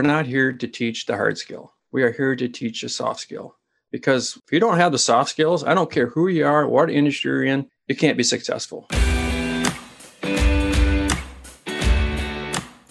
we're not here to teach the hard skill. We are here to teach the soft skill. Because if you don't have the soft skills, I don't care who you are, what industry you're in, you can't be successful.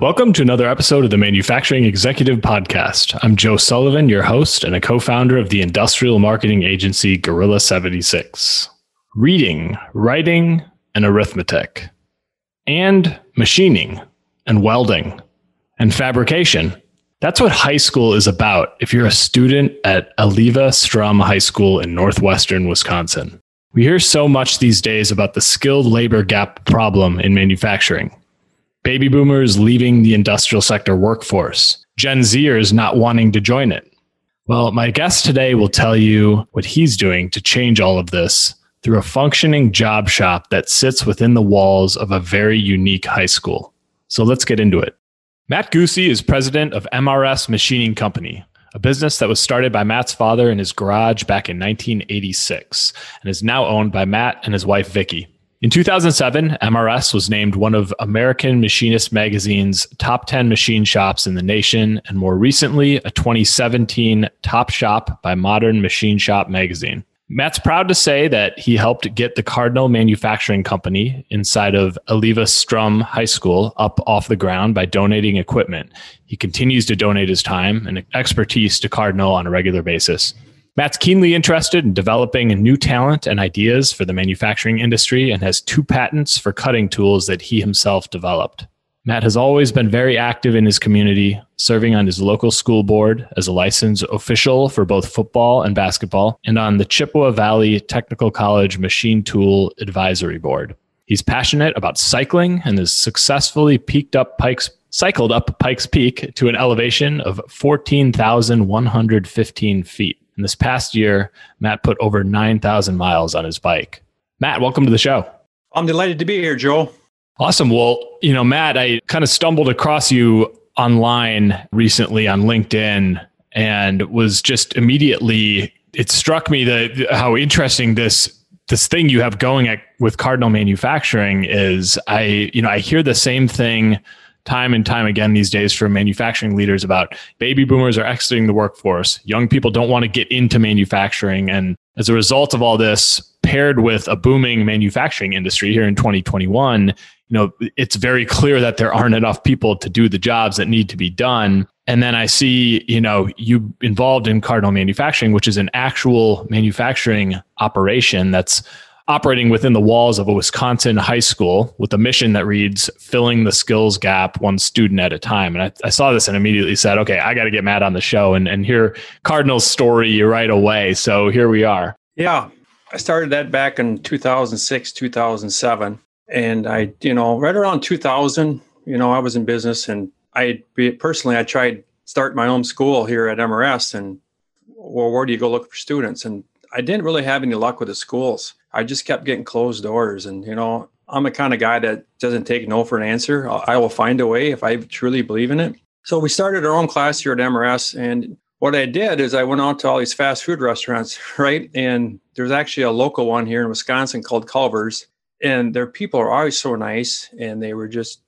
Welcome to another episode of the Manufacturing Executive Podcast. I'm Joe Sullivan, your host and a co founder of the industrial marketing agency Gorilla 76. Reading, writing, and arithmetic, and machining, and welding, and fabrication. That's what high school is about if you're a student at Eleva-Strum High School in northwestern Wisconsin. We hear so much these days about the skilled labor gap problem in manufacturing baby boomers leaving the industrial sector workforce, Gen Zers not wanting to join it. Well, my guest today will tell you what he's doing to change all of this through a functioning job shop that sits within the walls of a very unique high school. So let's get into it. Matt Guse is president of MRS Machining Company, a business that was started by Matt's father in his garage back in 1986 and is now owned by Matt and his wife, Vicki. In 2007, MRS was named one of American Machinist Magazine's top 10 machine shops in the nation, and more recently, a 2017 top shop by Modern Machine Shop magazine. Matt's proud to say that he helped get the Cardinal Manufacturing Company inside of Eleva-Strum High School up off the ground by donating equipment. He continues to donate his time and expertise to Cardinal on a regular basis. Matt's keenly interested in developing new talent and ideas for the manufacturing industry and has two patents for cutting tools that he himself developed. Matt has always been very active in his community, serving on his local school board as a licensed official for both football and basketball, and on the Chippewa Valley Technical College Machine Tool Advisory Board. He's passionate about cycling and has successfully peaked up Pikes cycled up Pikes Peak to an elevation of 14,115 feet. And this past year, Matt put over 9,000 miles on his bike. Matt, welcome to the show. I'm delighted to be here, Joel. Awesome. Well, you know, Matt, I kind of stumbled across you online recently on LinkedIn and was just immediately it struck me that how interesting this this thing you have going at, with Cardinal Manufacturing is I you know I hear the same thing time and time again these days from manufacturing leaders about baby boomers are exiting the workforce. Young people don't want to get into manufacturing. And as a result of all this, paired with a booming manufacturing industry here in 2021, you know, it's very clear that there aren't enough people to do the jobs that need to be done. And then I see, you know, you involved in Cardinal Manufacturing, which is an actual manufacturing operation that's operating within the walls of a Wisconsin high school with a mission that reads filling the skills gap one student at a time. And I, I saw this and immediately said, okay, I got to get Matt on the show and, and hear Cardinal's story right away. So here we are. Yeah. I started that back in 2006, 2007. And I, you know, right around 2000, you know, I was in business and I personally, I tried start my own school here at MRS and well, where do you go look for students? And I didn't really have any luck with the schools. I just kept getting closed doors. And, you know, I'm the kind of guy that doesn't take no for an answer. I will find a way if I truly believe in it. So we started our own class here at MRS. And what I did is I went out to all these fast food restaurants, right? And there's actually a local one here in Wisconsin called Culver's. And their people are always so nice and they were just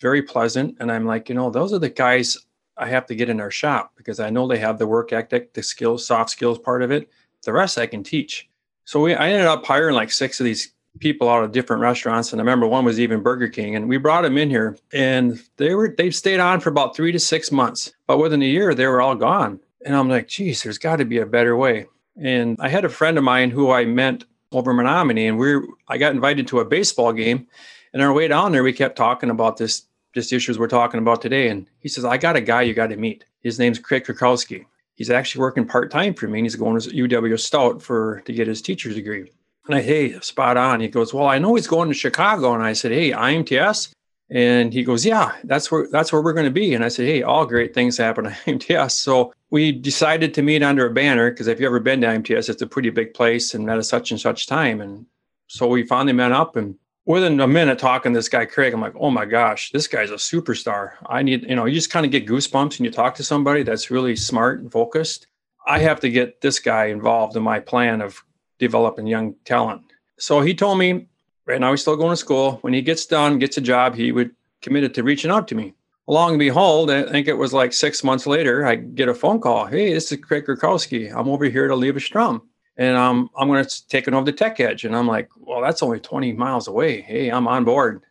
very pleasant. And I'm like, you know, those are the guys I have to get in our shop because I know they have the work ethic, the skills, soft skills part of it. The rest I can teach. So we, I ended up hiring like six of these people out of different restaurants, and I remember one was even Burger King, and we brought them in here, and they were they stayed on for about three to six months, but within a year they were all gone, and I'm like, geez, there's got to be a better way. And I had a friend of mine who I met over Menomonie, and we are I got invited to a baseball game, and on our way down there we kept talking about this just issues we're talking about today, and he says, I got a guy you got to meet. His name's Craig Krakowski he's actually working part time for me. And he's going to UW Stout for to get his teacher's degree. And I, hey, spot on. He goes, well, I know he's going to Chicago. And I said, hey, IMTS. And he goes, yeah, that's where that's where we're going to be. And I said, hey, all great things happen at IMTS. So we decided to meet under a banner because if you've ever been to IMTS, it's a pretty big place and at such and such time. And so we finally met up and within a minute talking to this guy Craig, I'm like, oh my gosh, this guy's a superstar. I need, you know, you just kind of get goosebumps when you talk to somebody that's really smart and focused. I have to get this guy involved in my plan of developing young talent. So he told me right now he's still going to school. When he gets done, gets a job, he would committed to reaching out to me. Along and behold, I think it was like six months later, I get a phone call. Hey, this is Craig Gurkowski. I'm over here to leave a strum and um, I'm going to take it over the Tech Edge. And I'm like, well, that's only 20 miles away. Hey, I'm on board.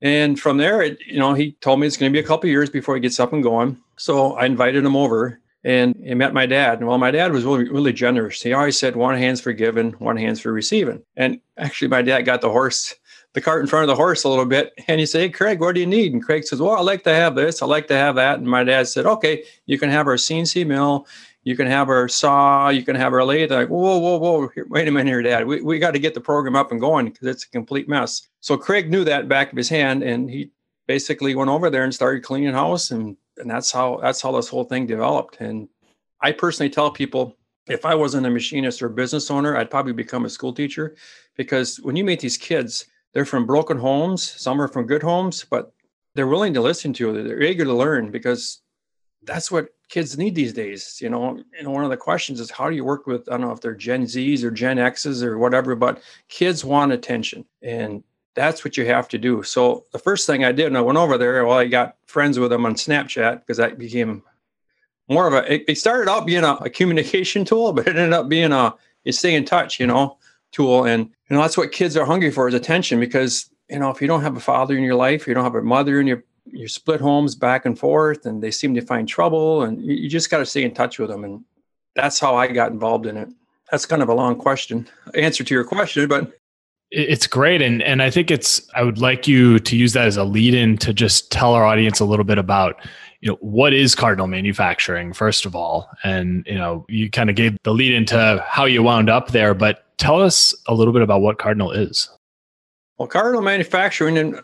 And from there, it, you know, he told me it's going to be a couple years before he gets up and going. So I invited him over and he met my dad. And well, my dad was really, really generous. He always said, one hand's for giving, one hand's for receiving. And actually, my dad got the horse, the cart in front of the horse a little bit. And he said, Hey, Craig, what do you need? And Craig says, Well, I like to have this. I like to have that. And my dad said, Okay, you can have our CNC mill you can have our saw, you can have our lathe. Like, whoa, whoa, whoa, wait a minute here, Dad. We, we got to get the program up and going because it's a complete mess. So Craig knew that back of his hand, and he basically went over there and started cleaning house, and and that's how that's how this whole thing developed. And I personally tell people, if I wasn't a machinist or business owner, I'd probably become a school teacher, because when you meet these kids, they're from broken homes, some are from good homes, but they're willing to listen to you. They're eager to learn because that's what kids need these days. You know, and one of the questions is how do you work with I don't know if they're Gen Zs or Gen Xs or whatever, but kids want attention, and that's what you have to do. So the first thing I did when I went over there, well, I got friends with them on Snapchat because that became more of a. It, it started out being a, a, communication tool, but it ended up being a you stay in touch, you know, tool, and you know that's what kids are hungry for is attention because you know if you don't have a father in your life, you don't have a mother in your you split homes back and forth and they seem to find trouble and you, just got to stay in touch with them and that's how i got involved in it. That's kind of a long question answer to your question but it's great and and i think it's i would like you to use that as a lead in to just tell our audience a little bit about you know what is cardinal manufacturing first of all? And you know you kind of gave the lead into how you wound up there but tell us a little bit about what cardinal is. Well cardinal manufacturing and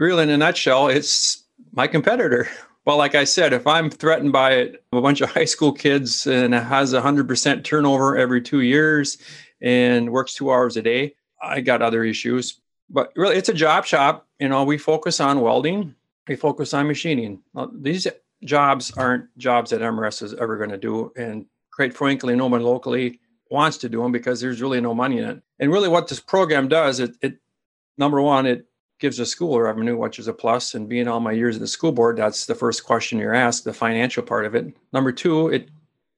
really in a nutshell it's my competitor. Well, like I said, if I'm threatened by a bunch of high school kids and has 100% turnover every two years and works two hours a day, I got other issues. But really, it's a job shop. You know, we focus on welding, we focus on machining. These jobs aren't jobs that MRS is ever going to do. And quite frankly, no one locally wants to do them because there's really no money in it. And really, what this program does, it, it number one, it gives a school revenue, which is a plus. And being all my years in the school board, that's the first question you're asked, the financial part of it. Number two, it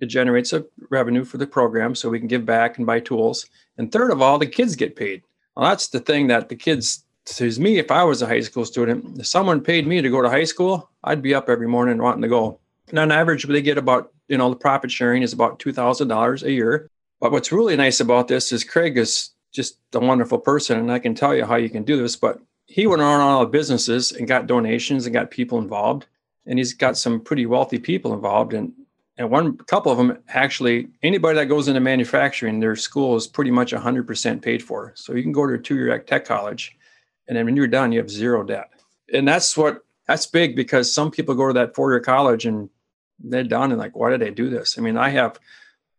it generates a revenue for the program so we can give back and buy tools. And third of all, the kids get paid. Well, that's the thing that the kids says me, if I was a high school student, if someone paid me to go to high school, I'd be up every morning wanting to go. And on average, they get about, you know, the profit sharing is about $2,000 a year. But what's really nice about this is Craig is just a wonderful person. And I can tell you how you can do this, but he went on all the businesses and got donations and got people involved. And he's got some pretty wealthy people involved. And and one couple of them actually, anybody that goes into manufacturing, their school is pretty much 100% paid for. So you can go to a two-year tech college, and then when you're done, you have zero debt. And that's what that's big because some people go to that four-year college and they're done and like, why did I do this? I mean, I have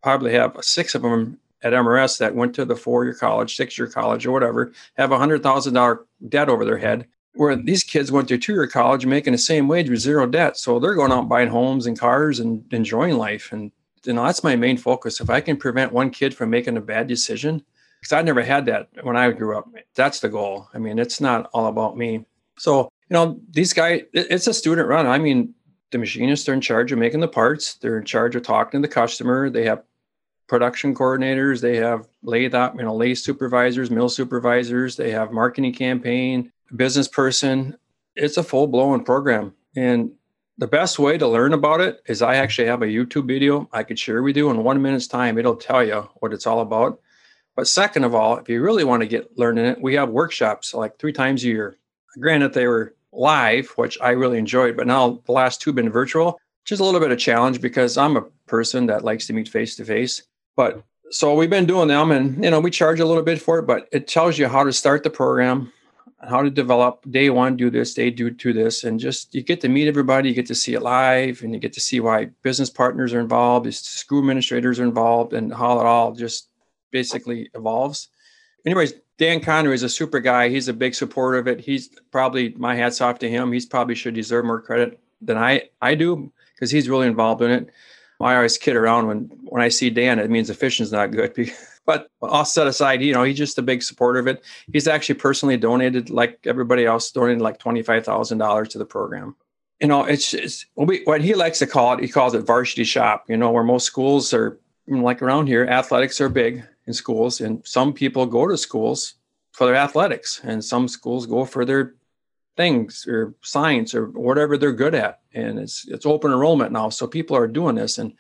probably have six of them at MRS that went to the four-year college, six-year college, or whatever, have a hundred thousand dollar debt over their head. Where these kids went to two-year college making the same wage with zero debt, so they're going out buying homes and cars and enjoying life. And you know that's my main focus. If I can prevent one kid from making a bad decision, because I never had that when I grew up, that's the goal. I mean, it's not all about me. So you know, these guys, it's a student run. I mean, the machinists are in charge of making the parts. They're in charge of talking to the customer. They have production coordinators, they have lathe you know lathe supervisors, mill supervisors, they have marketing campaign, business person. It's a full blown program, and the best way to learn about it is I actually have a YouTube video I could share with you in one minute's time. It'll tell you what it's all about. But second of all, if you really want to get learning it, we have workshops like three times a year. Granted, they were live, which I really enjoyed, but now the last two have been virtual, which is a little bit of challenge because I'm a person that likes to meet face to face. But so we've been doing them and you know we charge a little bit for it but it tells you how to start the program how to develop day one do this day do do this and just you get to meet everybody you get to see it live and you get to see why business partners are involved school administrators are involved and how it all just basically evolves. Anyways dan connery is a super guy. He's a big supporter of it. He's probably my hats off to him. He's probably should deserve more credit than i i do because he's really involved in it I always kid around when when I see Dan, it means the fishing's not good. But all set aside, you know, he's just a big supporter of it. He's actually personally donated, like everybody else, donated like twenty five thousand dollars to the program. You know, it's, it's what he likes to call it. He calls it varsity shop. You know, where most schools are, you know, like around here, athletics are big in schools, and some people go to schools for their athletics, and some schools go for their things or science or whatever they're good at. And it's it's open enrollment now. So people are doing this. And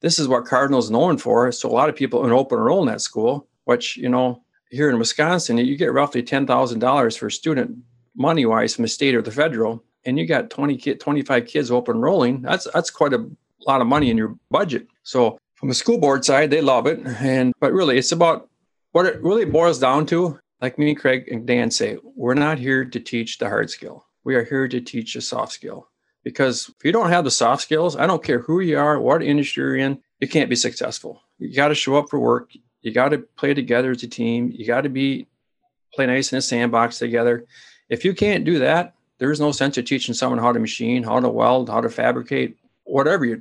this is what Cardinal's known for. So a lot of people in open enroll in that school, which, you know, here in Wisconsin, you get roughly $10,000 for student money wise from the state or the federal. And you got 20 kid, 25 kids open enrolling. That's that's quite a lot of money in your budget. So from the school board side, they love it. And but really it's about what it really boils down to like me, Craig, and Dan say, we're not here to teach the hard skill. We are here to teach a soft skill. Because if you don't have the soft skills, I don't care who you are, what industry you're in, you can't be successful. You got to show up for work. You got to play together as a team. You got to be play nice in a sandbox together. If you can't do that, there's no sense of teaching someone how to machine, how to weld, how to fabricate, whatever you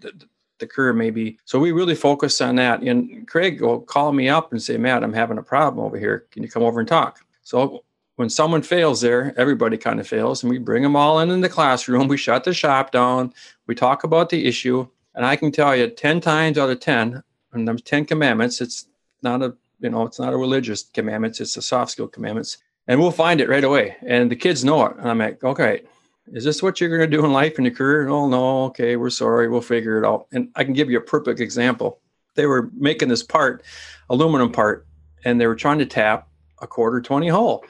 the career may be. So we really focus on that. And Craig will call me up and say, Matt, I'm having a problem over here. Can you come over and talk? So when someone fails there, everybody kind of fails. And we bring them all in in the classroom. We shut the shop down. We talk about the issue. And I can tell you 10 times out of 10, and there's 10 commandments, it's not a, you know, it's not a religious commandments, it's a soft skill commandments. And we'll find it right away. And the kids know it. And I'm like, okay, is this what you're going to do in life and your career? Oh, no. Okay. We're sorry. We'll figure it out. And I can give you a perfect example. They were making this part, aluminum part, and they were trying to tap a quarter 20 hole.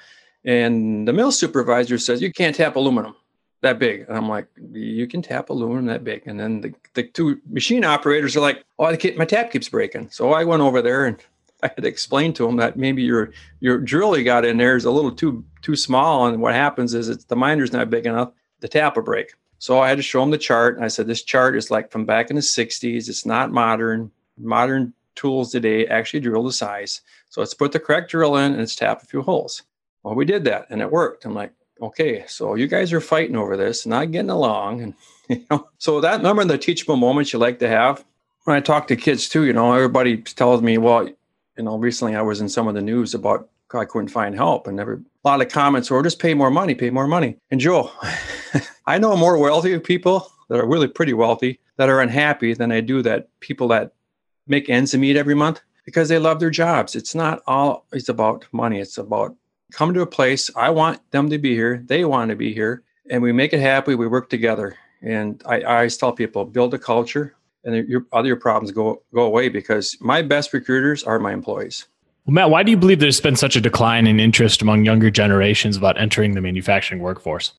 And the mill supervisor says, You can't tap aluminum that big. And I'm like, You can tap aluminum that big. And then the, the two machine operators are like, Oh, my tap keeps breaking. So I went over there and I had to explain to them that maybe your your drill you got in there is a little too too small, and what happens is it's the minder's not big enough the tap will break. So I had to show them the chart. And I said, this chart is like from back in the 60s. It's not modern. Modern tools today actually drill the size. So let's put the correct drill in and let's tap a few holes. Well, we did that and it worked. I'm like, okay, so you guys are fighting over this, not getting along. And you know, so that number of the teachable moments you like to have. When I talk to kids too, you know, everybody tells me, well, you know, recently I was in some of the news about I couldn't find help. And every, a lot of comments were just pay more money, pay more money. And Joe, I know more wealthy people that are really pretty wealthy that are unhappy than I do that people that make ends meet every month because they love their jobs. It's not all it's about money. It's about come to a place. I want them to be here. They want to be here. And we make it happy. We work together. And I, I always tell people build a culture and your other problems go go away because my best recruiters are my employees. Well, Matt, why do you believe there's been such a decline in interest among younger generations about entering the manufacturing workforce?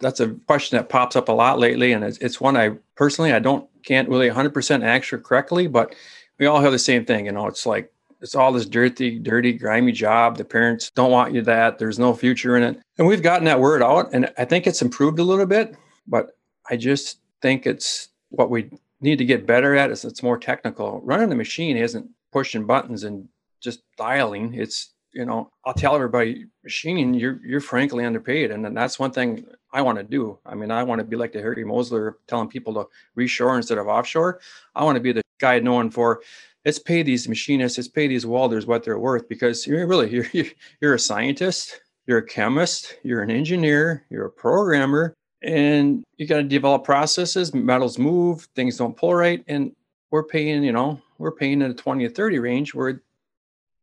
That's a question that pops up a lot lately, and it's, it's one I personally I don't can't really 100% answer correctly, but we all have the same thing. You know, it's like it's all this dirty, dirty, grimy job. The parents don't want you that. There's no future in it, and we've gotten that word out, and I think it's improved a little bit. But I just think it's what we need to get better at is it's more technical. Running the machine isn't pushing buttons and just dialing. It's you know, I'll tell everybody, machining, you're you're frankly underpaid, and, that's one thing I want to do. I mean, I want to be like the Harry Moser telling people to reshore instead of offshore. I want to be the guy known for let's pay these machinists, let's pay these welders what they're worth because you're really you're you're a scientist, you're a chemist, you're an engineer, you're a programmer, and you got to develop processes. Metals move, things don't pull right, and we're paying, you know, we're paying in a 20 or 30 range where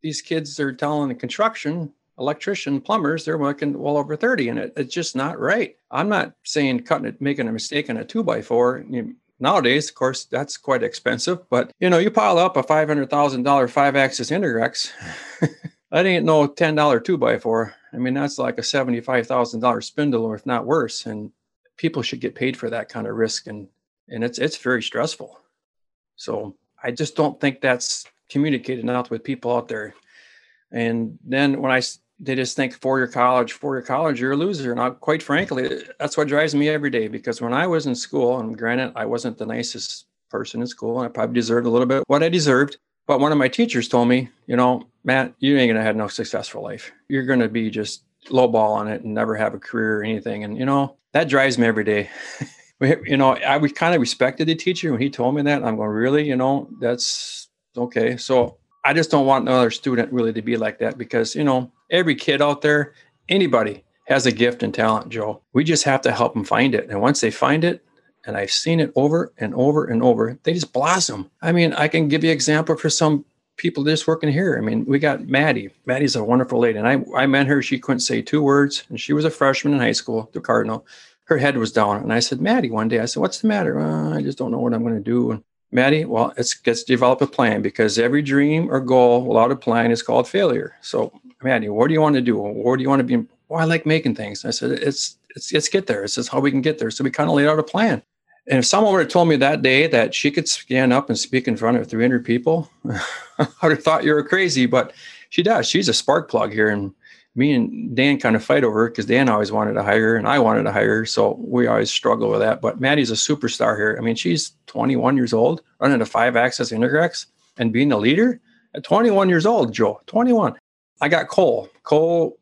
these kids are telling the construction electrician plumbers they're making well over 30 in it. It's just not right. I'm not saying cutting it making a mistake in a two by four. Nowadays of course that's quite expensive but you know you pile up a $500000 five axis Integrex. That ain't no $10 two by four. I mean that's like a $75000 spindle or if not worse and people should get paid for that kind of risk and and it's it's very stressful. So i just don't think that's communicated enough with people out there. And then when I they just think four year college, four year college, you're a loser. And I, quite frankly, that's what drives me every day because when I was in school, and granted, I wasn't the nicest person in school, and I probably deserved a little bit what I deserved. But one of my teachers told me, you know, Matt, you ain't gonna have no successful life. You're gonna be just lowball on it and never have a career or anything. And you know, that drives me every day. you know, I kind of respected the teacher when he told me that. I'm going, really, you know, that's okay. So I just don't want another student really to be like that because, you know, every kid out there, anybody has a gift and talent, Joe. We just have to help them find it. And once they find it, and I've seen it over and over and over, they just blossom. I mean, I can give you an example for some people just working here. I mean, we got Maddie. Maddie's a wonderful lady. And I, I met her. She couldn't say two words. And she was a freshman in high school, the Cardinal. Her head was down. And I said, Maddie, one day, I said, What's the matter? Uh, I just don't know what I'm going to do. And Maddie, well, it's let's develop a plan because every dream or goal without a plan is called failure. So, Maddie, what do you want to do? Where do you want to be? Well, I like making things. I said, it's it's let's get there. It's just how we can get there. So we kind of laid out a plan. And if someone would have told me that day that she could stand up and speak in front of 300 people, I would have thought you were crazy. But she does. She's a spark plug here, and me and Dan kind of fight over it because Dan always wanted to hire and I wanted to hire. So we always struggle with that. But Maddie's a superstar here. I mean, she's 21 years old, running a five axis Integrex and being a leader at 21 years old, Joe. 21. I got Cole. Cole,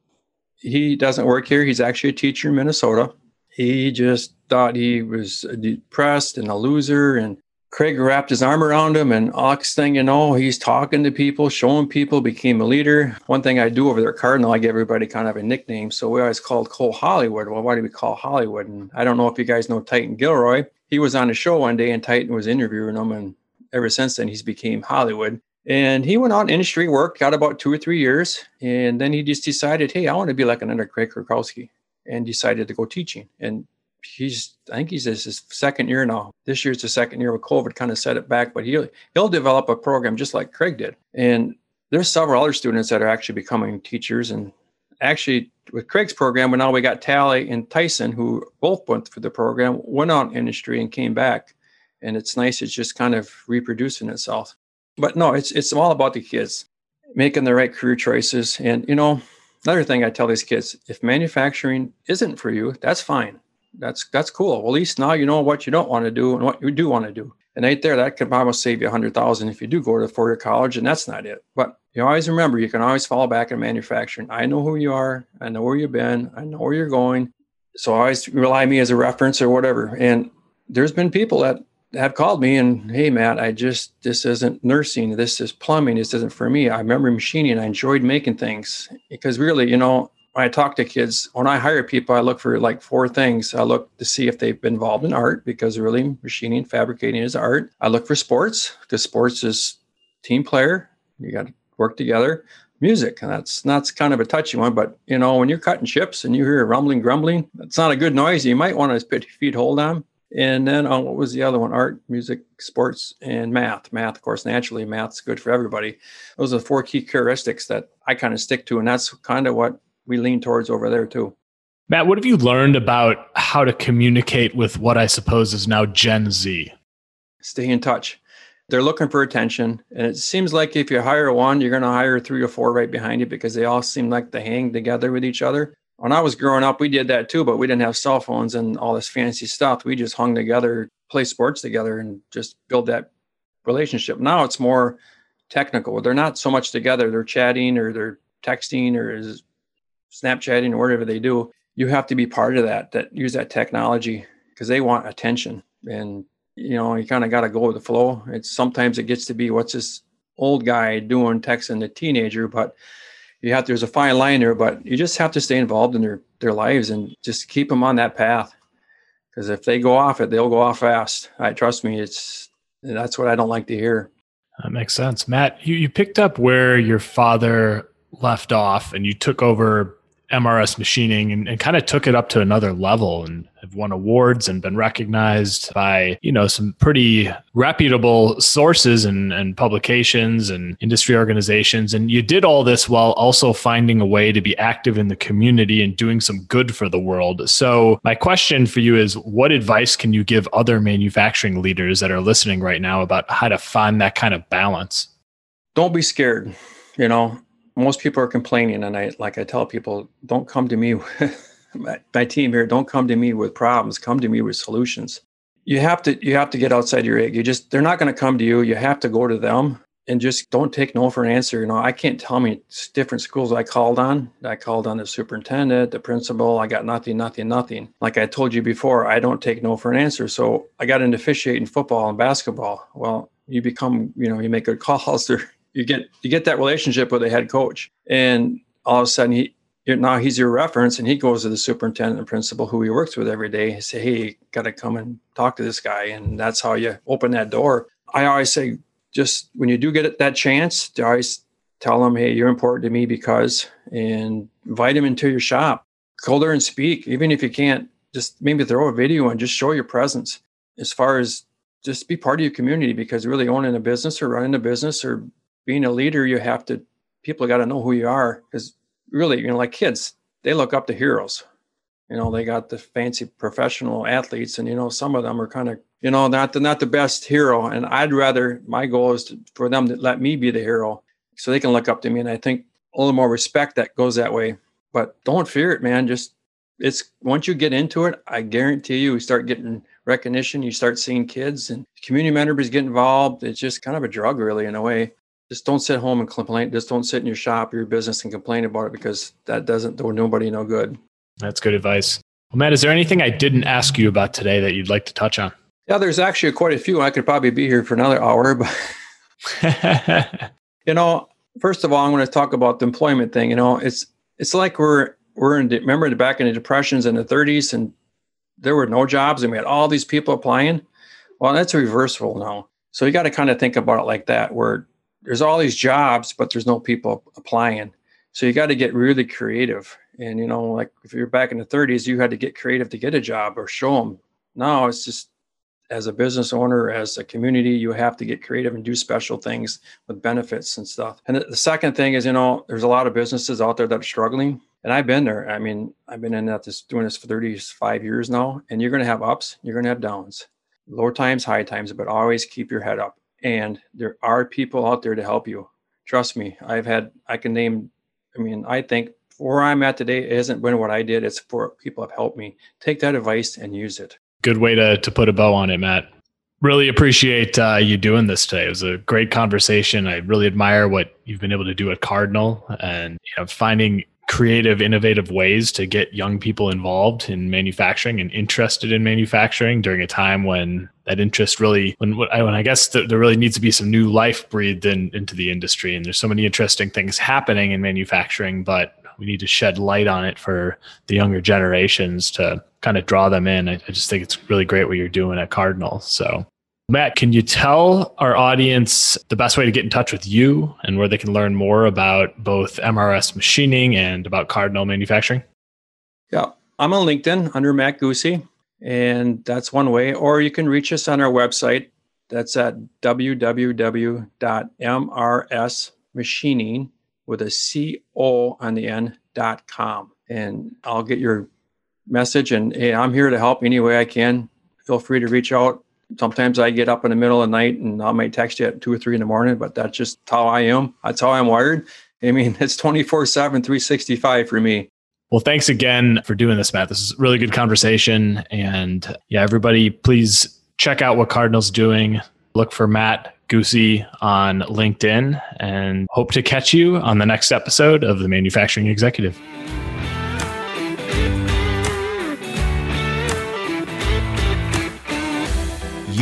he doesn't work here. He's actually a teacher in Minnesota. He just thought he was depressed and a loser and Craig wrapped his arm around him, and next thing you know, he's talking to people, showing people, became a leader. One thing I do over there at Cardinal, I give everybody kind of a nickname. So we always called Cole Hollywood. Well, why do we call Hollywood? And I don't know if you guys know Titan Gilroy. He was on a show one day, and Titan was interviewing him, and ever since then, he's became Hollywood. And he went on industry work, got about two or three years, and then he just decided, hey, I want to be like another Craig Krakowski, and decided to go teaching. And he's I think he's his second year now. This year's the second year with COVID, kind of set it back, but he'll he'll develop a program just like Craig did. And there's several other students that are actually becoming teachers. And actually, with Craig's program, but now we got Tally and Tyson, who both went through the program, went on industry and came back. And it's nice. It's just kind of reproducing itself. But no, it's it's all about the kids making the right career choices. And you know, another thing I tell these kids: if manufacturing isn't for you, that's fine that's that's cool. Well, at least now you know what you don't want to do and what you do want to do. And right there, that could almost save you a hundred thousand if you do go to four-year college, and that's not it. But you always remember you can always fall back in manufacturing. I know who you are, I know where you've been, I know where you're going. So always rely on me as a reference or whatever. And there's been people that have called me and hey Matt, I just this isn't nursing, this is plumbing, this isn't for me. I remember machining, I enjoyed making things. Because really, you know, when I talk to kids, when I hire people, I look for like four things. I look to see if they've been involved in art because really machining, fabricating is art. I look for sports because sports is team player. You got to work together. Music, and that's that's kind of a touchy one. But you know, when you're cutting chips and you hear rumbling, grumbling, it's not a good noise. You might want to put your feet hold on. And then oh, what was the other one? Art, music, sports, and math. Math, of course, naturally, math's good for everybody. Those are the four key characteristics that I kind of stick to, and that's kind of what we lean towards over there too. Matt, what have you learned about how to communicate with what I suppose is now Gen Z? Stay in touch. They're looking for attention. And it seems like if you hire one, you're going to hire three or four right behind you because they all seem like they hang together with each other. When I was growing up, we did that too, but we didn't have cell phones and all this fancy stuff. We just hung together, play sports together, and just build that relationship. Now it's more technical. They're not so much together. They're chatting or they're texting or is Snapchatting or whatever they do, you have to be part of that, that use that technology because they want attention. And, you know, you kind of got to go with the flow. It's sometimes it gets to be what's this old guy doing texting the teenager, but you have, there's a fine line there, but you just have to stay involved in their, their lives and just keep them on that path. Because if they go off it, they'll go off fast. I trust me. It's, that's what I don't like to hear. That makes sense. Matt, you, you picked up where your father left off and you took over MRS machining and, and kind of took it up to another level and have won awards and been recognized by, you know, some pretty reputable sources and, and publications and industry organizations. And you did all this while also finding a way to be active in the community and doing some good for the world. So my question for you is what advice can you give other manufacturing leaders that are listening right now about how to find that kind of balance? don't be scared. You know, most people are complaining, and I like I tell people, don't come to me. my, my team here, don't come to me with problems. Come to me with solutions. You have to you have to get outside your egg. You just they're not going to come to you. You have to go to them and just don't take no for an answer. You know, I can't tell me different schools I called on. I called on the superintendent, the principal. I got nothing, nothing, nothing. Like I told you before, I don't take no for an answer. So I got into officiating football and basketball. Well, you become, you know, you make good calls. Or you get you get that relationship with a head coach, and all of a sudden he now he's your reference, and he goes to the superintendent and principal who he works with every day. And say, hey, got to come and talk to this guy, and that's how you open that door. I always say just when you do get that chance, to always tell them, hey, you're important to me because, and invite them into your shop. Go there and speak, even if you can't. Just maybe throw a video and just show your presence. As far as just be part of your community, because really owning a business or running a business or being a leader, you have to. People got to know who you are, because really, you know, like kids, they look up to heroes. You know, they got the fancy professional athletes, and you know, some of them are kind of you know, not the not the best hero. And I'd rather my goal is to, for them to let me be the hero, so they can look up to me. And I think a little more respect that goes that way. But don't fear it, man. Just it's once you get into it, I guarantee you, you start getting recognition. You start seeing kids and community members get involved. It's just kind of a drug, really, in a way. Just don't sit home and complain. Just don't sit in your shop, or your business, and complain about it because that doesn't do nobody no good. That's good advice. Well, Matt, is there anything I didn't ask you about today that you'd like to touch on? Yeah, there's actually quite a few. I could probably be here for another hour, but you know, first of all, I'm going to talk about the employment thing. You know, it's it's like we're we're in remember the back in the depressions in the 30s, and there were no jobs, and we had all these people applying. Well, that's reversible now. So you got to kind of think about it like that, where there's all these jobs, but there's no people applying. So you got to get really creative. And you know, like if you're back in the 30s, you had to get creative to get a job or show them. Now it's just as a business owner, as a community, you have to get creative and do special things with benefits and stuff. And the second thing is, you know, there's a lot of businesses out there that are struggling. And I've been there. I mean, I've been in that this doing this for 35 years now. And you're gonna have ups, you're gonna have downs, low times, high times, but always keep your head up. And there are people out there to help you. Trust me, I've had I can name, I mean, I think where I'm at today isn't been what I did. It's for people have helped me. Take that advice and use it good way to to put a bow on it, Matt. Really appreciate uh, you doing this today. It was a great conversation. I really admire what you've been able to do at Cardinal and you know finding creative, innovative ways to get young people involved in manufacturing and interested in manufacturing during a time when that interest really, when, when I guess there really needs to be some new life breathed in, into the industry. And there's so many interesting things happening in manufacturing, but we need to shed light on it for the younger generations to kind of draw them in. I, I just think it's really great what you're doing at Cardinal. So, Matt, can you tell our audience the best way to get in touch with you and where they can learn more about both MRS machining and about Cardinal manufacturing? Yeah, I'm on LinkedIn under Matt Guse, and that's one way. Or you can reach us on our website. That's at www.mrsmachining with a C O on the end dot com. And I'll get your message and hey, I'm here to help any way I can. Feel free to reach out. Sometimes I get up in the middle of the night and I might text you at two or three in the morning, but that's just how I am. That's how I'm wired. I mean, it's 24 7, 365 for me. Well, thanks again for doing this, Matt. This is a really good conversation. And yeah, everybody, please check out what Cardinal's doing. Look for Matt Guse on LinkedIn and hope to catch you on the next episode of The Manufacturing Executive.